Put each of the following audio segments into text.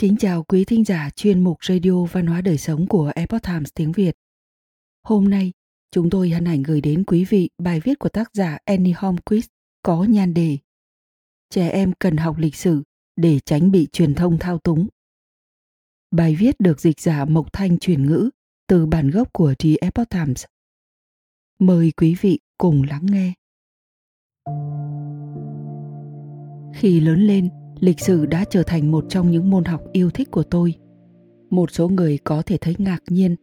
Kính chào quý thính giả chuyên mục Radio Văn hóa Đời Sống của Epoch Times tiếng Việt. Hôm nay, chúng tôi hân hạnh gửi đến quý vị bài viết của tác giả Annie Holmquist có nhan đề Trẻ em cần học lịch sử để tránh bị truyền thông thao túng. Bài viết được dịch giả Mộc Thanh chuyển ngữ từ bản gốc của The Epoch Times. Mời quý vị cùng lắng nghe. Khi lớn lên, lịch sử đã trở thành một trong những môn học yêu thích của tôi. Một số người có thể thấy ngạc nhiên,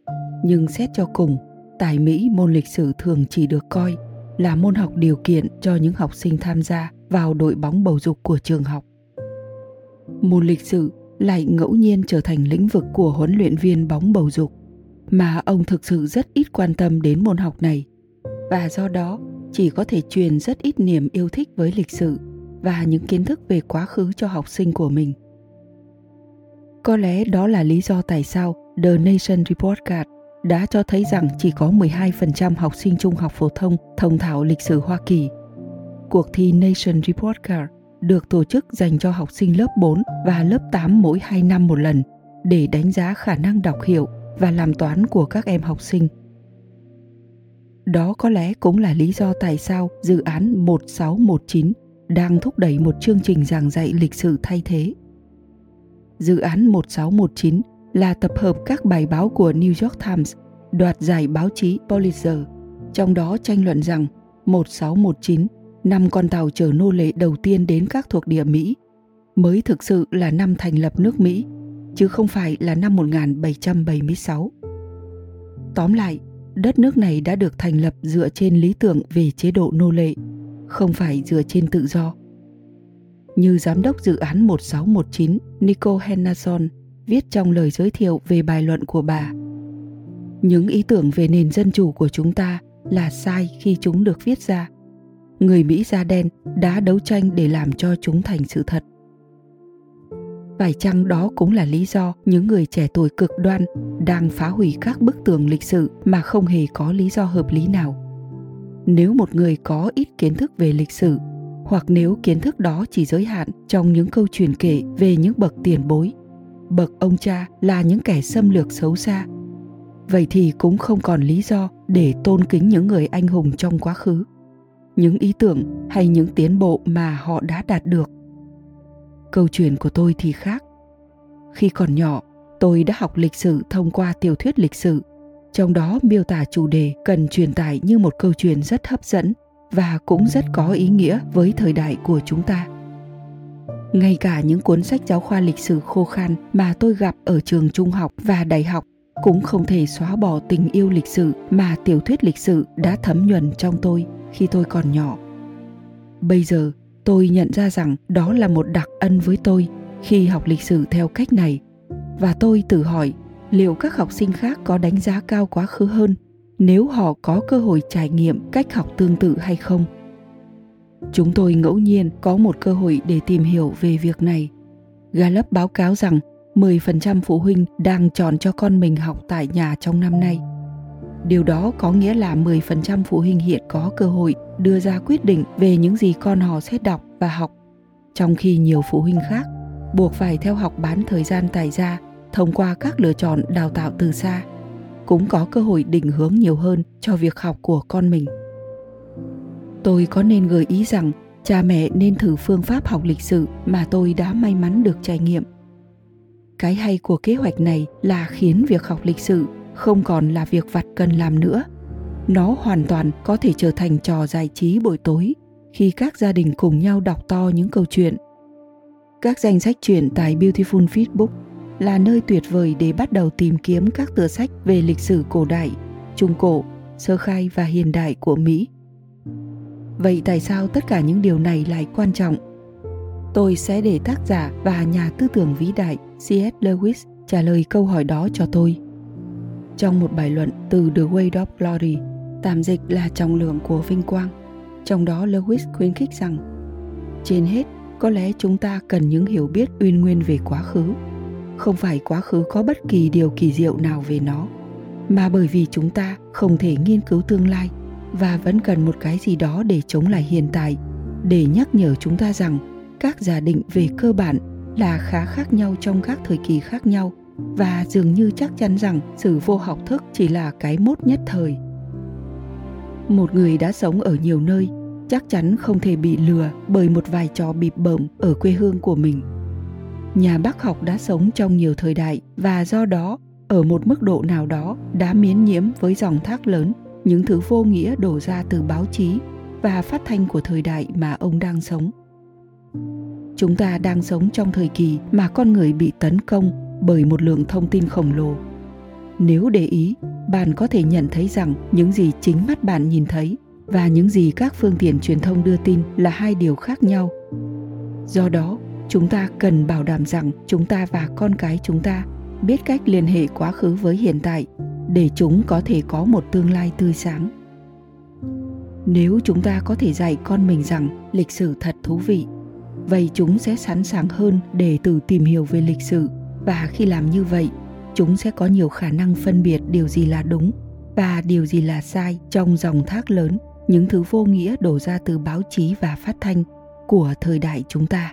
nhưng xét cho cùng tại mỹ môn lịch sử thường chỉ được coi là môn học điều kiện cho những học sinh tham gia vào đội bóng bầu dục của trường học. Môn lịch sử lại ngẫu nhiên trở thành lĩnh vực của huấn luyện viên bóng bầu dục, mà ông thực sự rất ít quan tâm đến môn học này, và do đó chỉ có thể truyền rất ít niềm yêu thích với lịch sử và những kiến thức về quá khứ cho học sinh của mình. Có lẽ đó là lý do tại sao The Nation Report Card đã cho thấy rằng chỉ có 12% học sinh trung học phổ thông thông thạo lịch sử Hoa Kỳ. Cuộc thi Nation Report Card được tổ chức dành cho học sinh lớp 4 và lớp 8 mỗi 2 năm một lần để đánh giá khả năng đọc hiểu và làm toán của các em học sinh. Đó có lẽ cũng là lý do tại sao dự án 1619 đang thúc đẩy một chương trình giảng dạy lịch sử thay thế. Dự án 1619 là tập hợp các bài báo của New York Times đoạt giải báo chí Pulitzer, trong đó tranh luận rằng 1619, năm con tàu chở nô lệ đầu tiên đến các thuộc địa Mỹ, mới thực sự là năm thành lập nước Mỹ, chứ không phải là năm 1776. Tóm lại, đất nước này đã được thành lập dựa trên lý tưởng về chế độ nô lệ không phải dựa trên tự do. Như giám đốc dự án 1619 Nico Henderson viết trong lời giới thiệu về bài luận của bà. Những ý tưởng về nền dân chủ của chúng ta là sai khi chúng được viết ra. Người Mỹ da đen đã đấu tranh để làm cho chúng thành sự thật. Phải chăng đó cũng là lý do những người trẻ tuổi cực đoan đang phá hủy các bức tường lịch sử mà không hề có lý do hợp lý nào? Nếu một người có ít kiến thức về lịch sử, hoặc nếu kiến thức đó chỉ giới hạn trong những câu chuyện kể về những bậc tiền bối, bậc ông cha là những kẻ xâm lược xấu xa, vậy thì cũng không còn lý do để tôn kính những người anh hùng trong quá khứ, những ý tưởng hay những tiến bộ mà họ đã đạt được. Câu chuyện của tôi thì khác. Khi còn nhỏ, tôi đã học lịch sử thông qua tiểu thuyết lịch sử trong đó miêu tả chủ đề cần truyền tải như một câu chuyện rất hấp dẫn và cũng rất có ý nghĩa với thời đại của chúng ta. Ngay cả những cuốn sách giáo khoa lịch sử khô khan mà tôi gặp ở trường trung học và đại học cũng không thể xóa bỏ tình yêu lịch sử mà tiểu thuyết lịch sử đã thấm nhuần trong tôi khi tôi còn nhỏ. Bây giờ, tôi nhận ra rằng đó là một đặc ân với tôi khi học lịch sử theo cách này và tôi tự hỏi liệu các học sinh khác có đánh giá cao quá khứ hơn nếu họ có cơ hội trải nghiệm cách học tương tự hay không? Chúng tôi ngẫu nhiên có một cơ hội để tìm hiểu về việc này. Gallup báo cáo rằng 10% phụ huynh đang chọn cho con mình học tại nhà trong năm nay. Điều đó có nghĩa là 10% phụ huynh hiện có cơ hội đưa ra quyết định về những gì con họ sẽ đọc và học, trong khi nhiều phụ huynh khác buộc phải theo học bán thời gian tại gia thông qua các lựa chọn đào tạo từ xa, cũng có cơ hội định hướng nhiều hơn cho việc học của con mình. Tôi có nên gợi ý rằng cha mẹ nên thử phương pháp học lịch sử mà tôi đã may mắn được trải nghiệm? Cái hay của kế hoạch này là khiến việc học lịch sử không còn là việc vặt cần làm nữa. Nó hoàn toàn có thể trở thành trò giải trí buổi tối khi các gia đình cùng nhau đọc to những câu chuyện. Các danh sách truyện tại Beautiful facebook là nơi tuyệt vời để bắt đầu tìm kiếm các tựa sách về lịch sử cổ đại, trung cổ, sơ khai và hiện đại của Mỹ. Vậy tại sao tất cả những điều này lại quan trọng? Tôi sẽ để tác giả và nhà tư tưởng vĩ đại C.S. Lewis trả lời câu hỏi đó cho tôi. Trong một bài luận từ The Way of Glory, tạm dịch là trọng lượng của vinh quang, trong đó Lewis khuyến khích rằng trên hết, có lẽ chúng ta cần những hiểu biết uyên nguyên về quá khứ không phải quá khứ có bất kỳ điều kỳ diệu nào về nó, mà bởi vì chúng ta không thể nghiên cứu tương lai và vẫn cần một cái gì đó để chống lại hiện tại, để nhắc nhở chúng ta rằng các giả định về cơ bản là khá khác nhau trong các thời kỳ khác nhau và dường như chắc chắn rằng sự vô học thức chỉ là cái mốt nhất thời. Một người đã sống ở nhiều nơi chắc chắn không thể bị lừa bởi một vài trò bịp bợm ở quê hương của mình nhà bác học đã sống trong nhiều thời đại và do đó, ở một mức độ nào đó đã miến nhiễm với dòng thác lớn, những thứ vô nghĩa đổ ra từ báo chí và phát thanh của thời đại mà ông đang sống. Chúng ta đang sống trong thời kỳ mà con người bị tấn công bởi một lượng thông tin khổng lồ. Nếu để ý, bạn có thể nhận thấy rằng những gì chính mắt bạn nhìn thấy và những gì các phương tiện truyền thông đưa tin là hai điều khác nhau. Do đó chúng ta cần bảo đảm rằng chúng ta và con cái chúng ta biết cách liên hệ quá khứ với hiện tại để chúng có thể có một tương lai tươi sáng. Nếu chúng ta có thể dạy con mình rằng lịch sử thật thú vị, vậy chúng sẽ sẵn sàng hơn để tự tìm hiểu về lịch sử. Và khi làm như vậy, chúng sẽ có nhiều khả năng phân biệt điều gì là đúng và điều gì là sai trong dòng thác lớn, những thứ vô nghĩa đổ ra từ báo chí và phát thanh của thời đại chúng ta.